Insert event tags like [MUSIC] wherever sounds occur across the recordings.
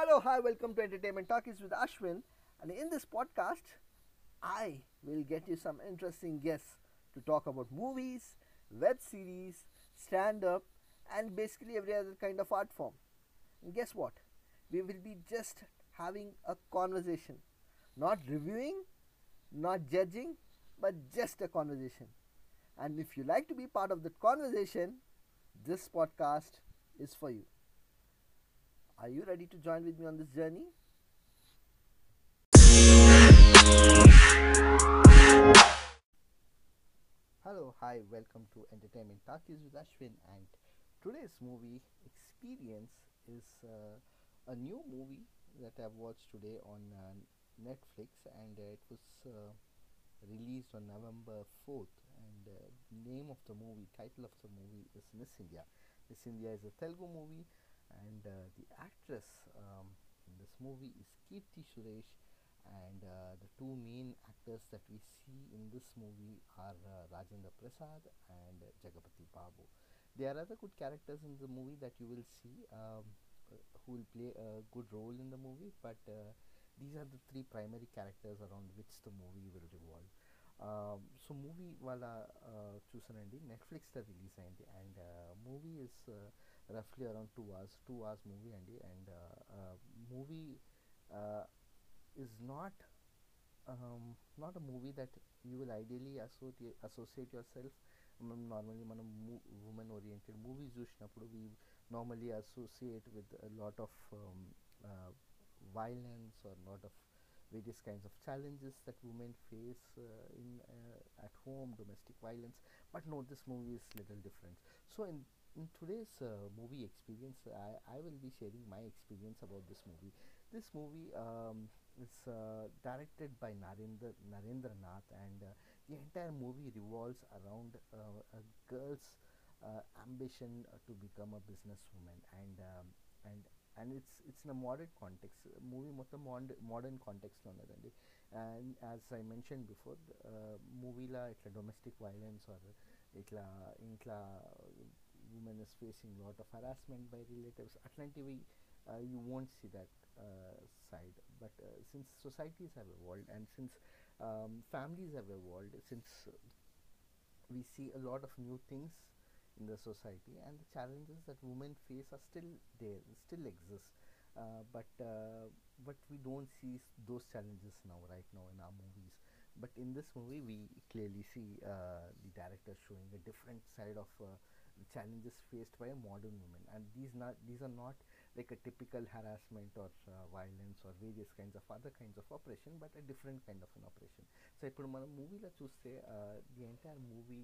Hello, hi, welcome to Entertainment Talkies with Ashwin. And in this podcast, I will get you some interesting guests to talk about movies, web series, stand up, and basically every other kind of art form. And guess what? We will be just having a conversation, not reviewing, not judging, but just a conversation. And if you like to be part of that conversation, this podcast is for you. Are you ready to join with me on this journey? Hello, hi, welcome to Entertainment Talkies with Ashwin. And today's movie experience is uh, a new movie that I've watched today on uh, Netflix, and uh, it was uh, released on November 4th. And uh, name of the movie, title of the movie is Miss India. Miss India is a Telugu movie, and uh, the actress um, in this movie is Kirti Suresh. And uh, the two main actors that we see in this movie are uh, Rajendra Prasad and uh, Jagapati Babu. There are other good characters in the movie that you will see um, uh, who will play a good role in the movie, but uh, these are the three primary characters around which the movie will revolve. So movie వాళ్ళ చూసానండి నెట్ఫ్లిక్స్లో release అయింది and movie is రఫ్లీ around two hours two hours movie అండి and movie is not um, not a movie that you will ideally associate associate yourself మనం normally మనం women oriented movies చూసినప్పుడు we normally associate with lot of violence or lot of various kinds of challenges that women face uh, in uh, at home domestic violence but no this movie is little different so in in today's uh, movie experience I, I will be sharing my experience about this movie this movie um, is uh, directed by Narendra Narendra Nath and uh, the entire movie revolves around uh, a girl's uh, ambition uh, to become a businesswoman and um, and and it's it's in a modern context movie మొత్తం modern కాంటెక్స్లో ఉన్నదండి and as I mention before మూవీలో ఇట్లా domestic violence are ఇట్లా ఇంట్లో woman is facing a lot of harassment by relatives. At we uh, you won't see that uh, side. But uh, since societies have evolved and since um, families have evolved, since we see a lot of new things in the society and the challenges that women face are still there, still exist. Uh, but uh, but we don't see those challenges now, right now in our movies but in this movie we clearly see uh, the director showing a different side of uh, challenges faced by a modern woman and these not these are not like a typical harassment or uh, violence or various kinds of other kinds of operation but a different kind of an operation so ఇప్పుడు మనం మూవీలో చూస్తే the entire movie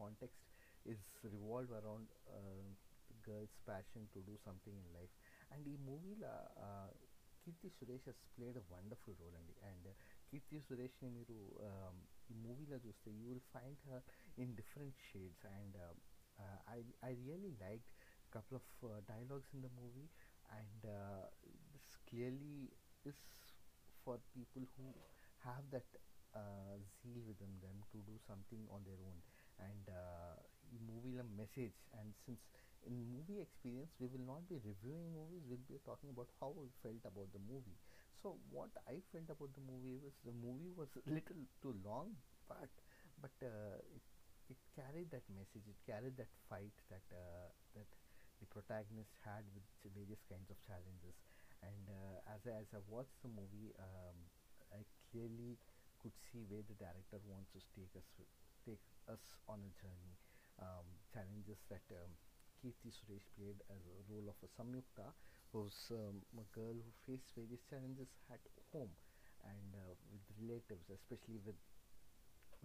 context is revolve around girls passion to do something in life and ఈ మూవీలో కీర్తి Suresh has played a wonderful role అండి and Keerthy సురేష్ని మీరు ఈ మూవీలో చూస్తే you will find her in different shades and uh, I, I really liked a couple of uh, dialogues in the movie and uh, this clearly is for people who have that uh, zeal within them to do something on their own. And uh, movie a message and since in movie experience we will not be reviewing movies we'll be talking about how we felt about the movie. So what i felt about the movie was the movie was a [LAUGHS] little too long but but uh, it it carried that message it carried that fight that that the protagonist had with various kinds of challenges. And uh, as, I, as I watched the movie um, I clearly could see where the director wants to take us take us on a journey. Um, challenges that um, Kirti Suresh played as a role of a Samyukta who's um, a girl who faced various challenges at home and uh, with relatives especially with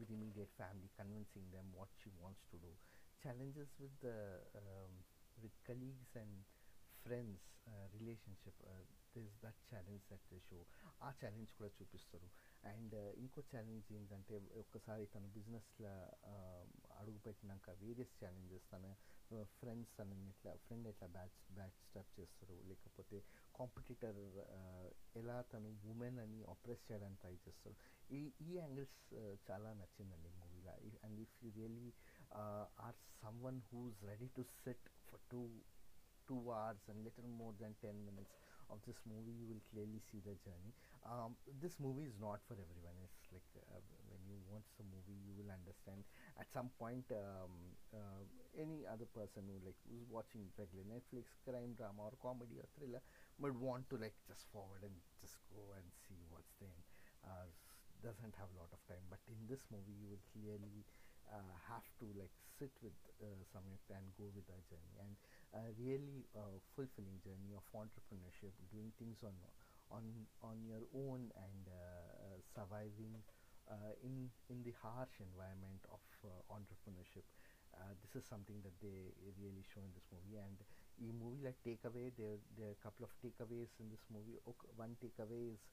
with immediate family convincing them what she wants to do. Challenges with the um, with colleagues and friends uh, relationship uh, there's that challenge that they show ఆ challenge కూడా చూపిస్తారు. And uh, ఇంకో challenge ఏంటంటే ఒక్కసారి తను బిజినెస్లో అడుగుపెట్టినాక various challenges తన ఫ్రెండ్స్ తనని ఎట్లా ఫ్రెండ్ ఎట్లా బ్యాచ్ బ్యాచ్ స్టాప్ చేస్తారు లేకపోతే కాంపిటీటర్ ఎలా తను ఉమెన్ అని ఆపరేట్ చేయడానికి ట్రై చేస్తారు ఈ ఈ యాంగిల్స్ చాలా నచ్చిందండి మూవీలో and if you really are someone who's ready to sit for two two hours and little more than 10 minutes of this movie you will clearly see the journey. Um, this movie is not for everyone. It's like uh, when you watch the movie you will understand. At some point um, uh, any other person who like who's watching regular netflix crime drama or comedy or thriller would want to like just forward and just go and see what's there. Uh, doesn't have a lot of time. But in this movie you will clearly uh, have to like sit with uh, Samyukta and go with the journey. And a really uh, fulfilling journey of entrepreneurship doing things on on on your own and uh, uh, surviving uh, in in the harsh environment of uh, entrepreneurship uh, this is something that they really show in this movie and ఈ movie like take away there there couple of take అవేస్ in this movie ఒక one take away is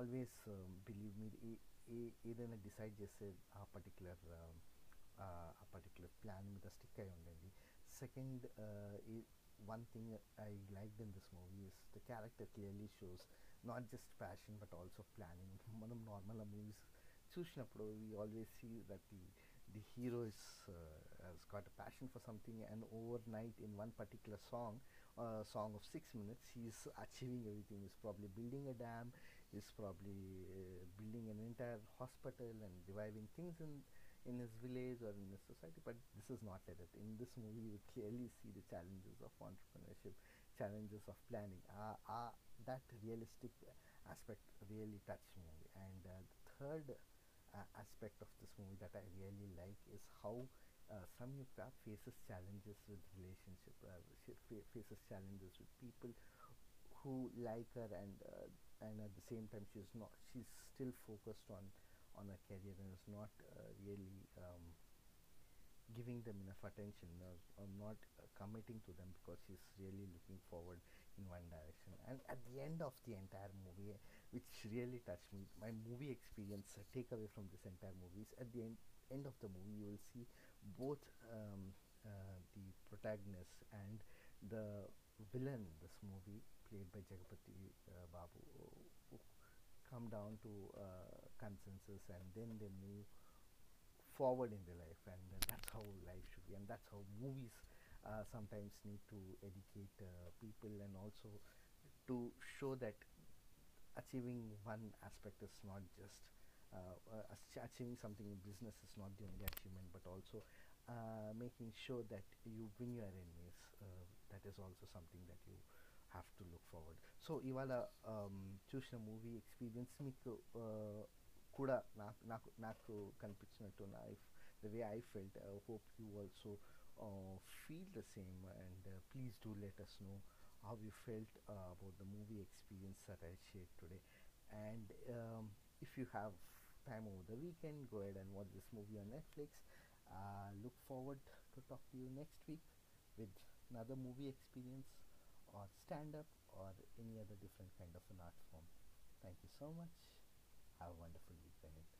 always believe మీరు ఏ ఏదైనా decide చేస్తే ఆ particular ఆ particular plan మీద stick అయి ఉండండి second one thing I like in this movie is the character clearly shows not just passion but also planning [LAUGHS] మనం నార్మల్ ఆ మూవీస్ చూసినప్పుడు we always see that the the hero is uh, has got a passion for something and overnight in one particular song uh, song of six minutes he's achieving everything he's probably building a dam he's probably uh, building an entire hospital and reviving things in his village or in his society but this is not like that in this movie you clearly see the challenges of entrepreneurship challenges of planning uh, uh, that realistic aspect really touched me and uh, the third uh, aspect of this movie that I really like is how uh, Samyukta faces challenges with relationship. Uh, she fa- faces challenges with people who like her, and uh, and at the same time she's not. She's still focused on on her career and is not uh, really um, giving them enough attention or, or not uh, committing to them because she's really looking forward in one direction. And at the end of the entire movie, which really touched me, my movie experience uh, takeaway from this entire movie is at the end, end of the movie, you will see both um, uh, the protagonist and the villain this movie, played by Jagapati uh, Babu, come down to uh, consensus and then they move forward in the life. And that's how life should be. And that's how movies uh, sometimes need to educate uh, people and also to show that achieving one aspect is not just uh, uh achieving something in business is not the only achievement but also uh, making sure that you win your enemies uh, that is also something that you have to look forward. So ivala um, choose a movie experience me కూడా నాకు నాకు నాకు కనిపించినట్టు నా the way I felt hope you also feel the same and please do let us know how you felt uh, about the movie experience that I shared today. And um, if you have time over the weekend, go ahead and watch this movie on Netflix. Uh, look forward to talk to you next week with another movie experience or stand up or any other different kind of an art form. Thank you so much. Have a wonderful weekend.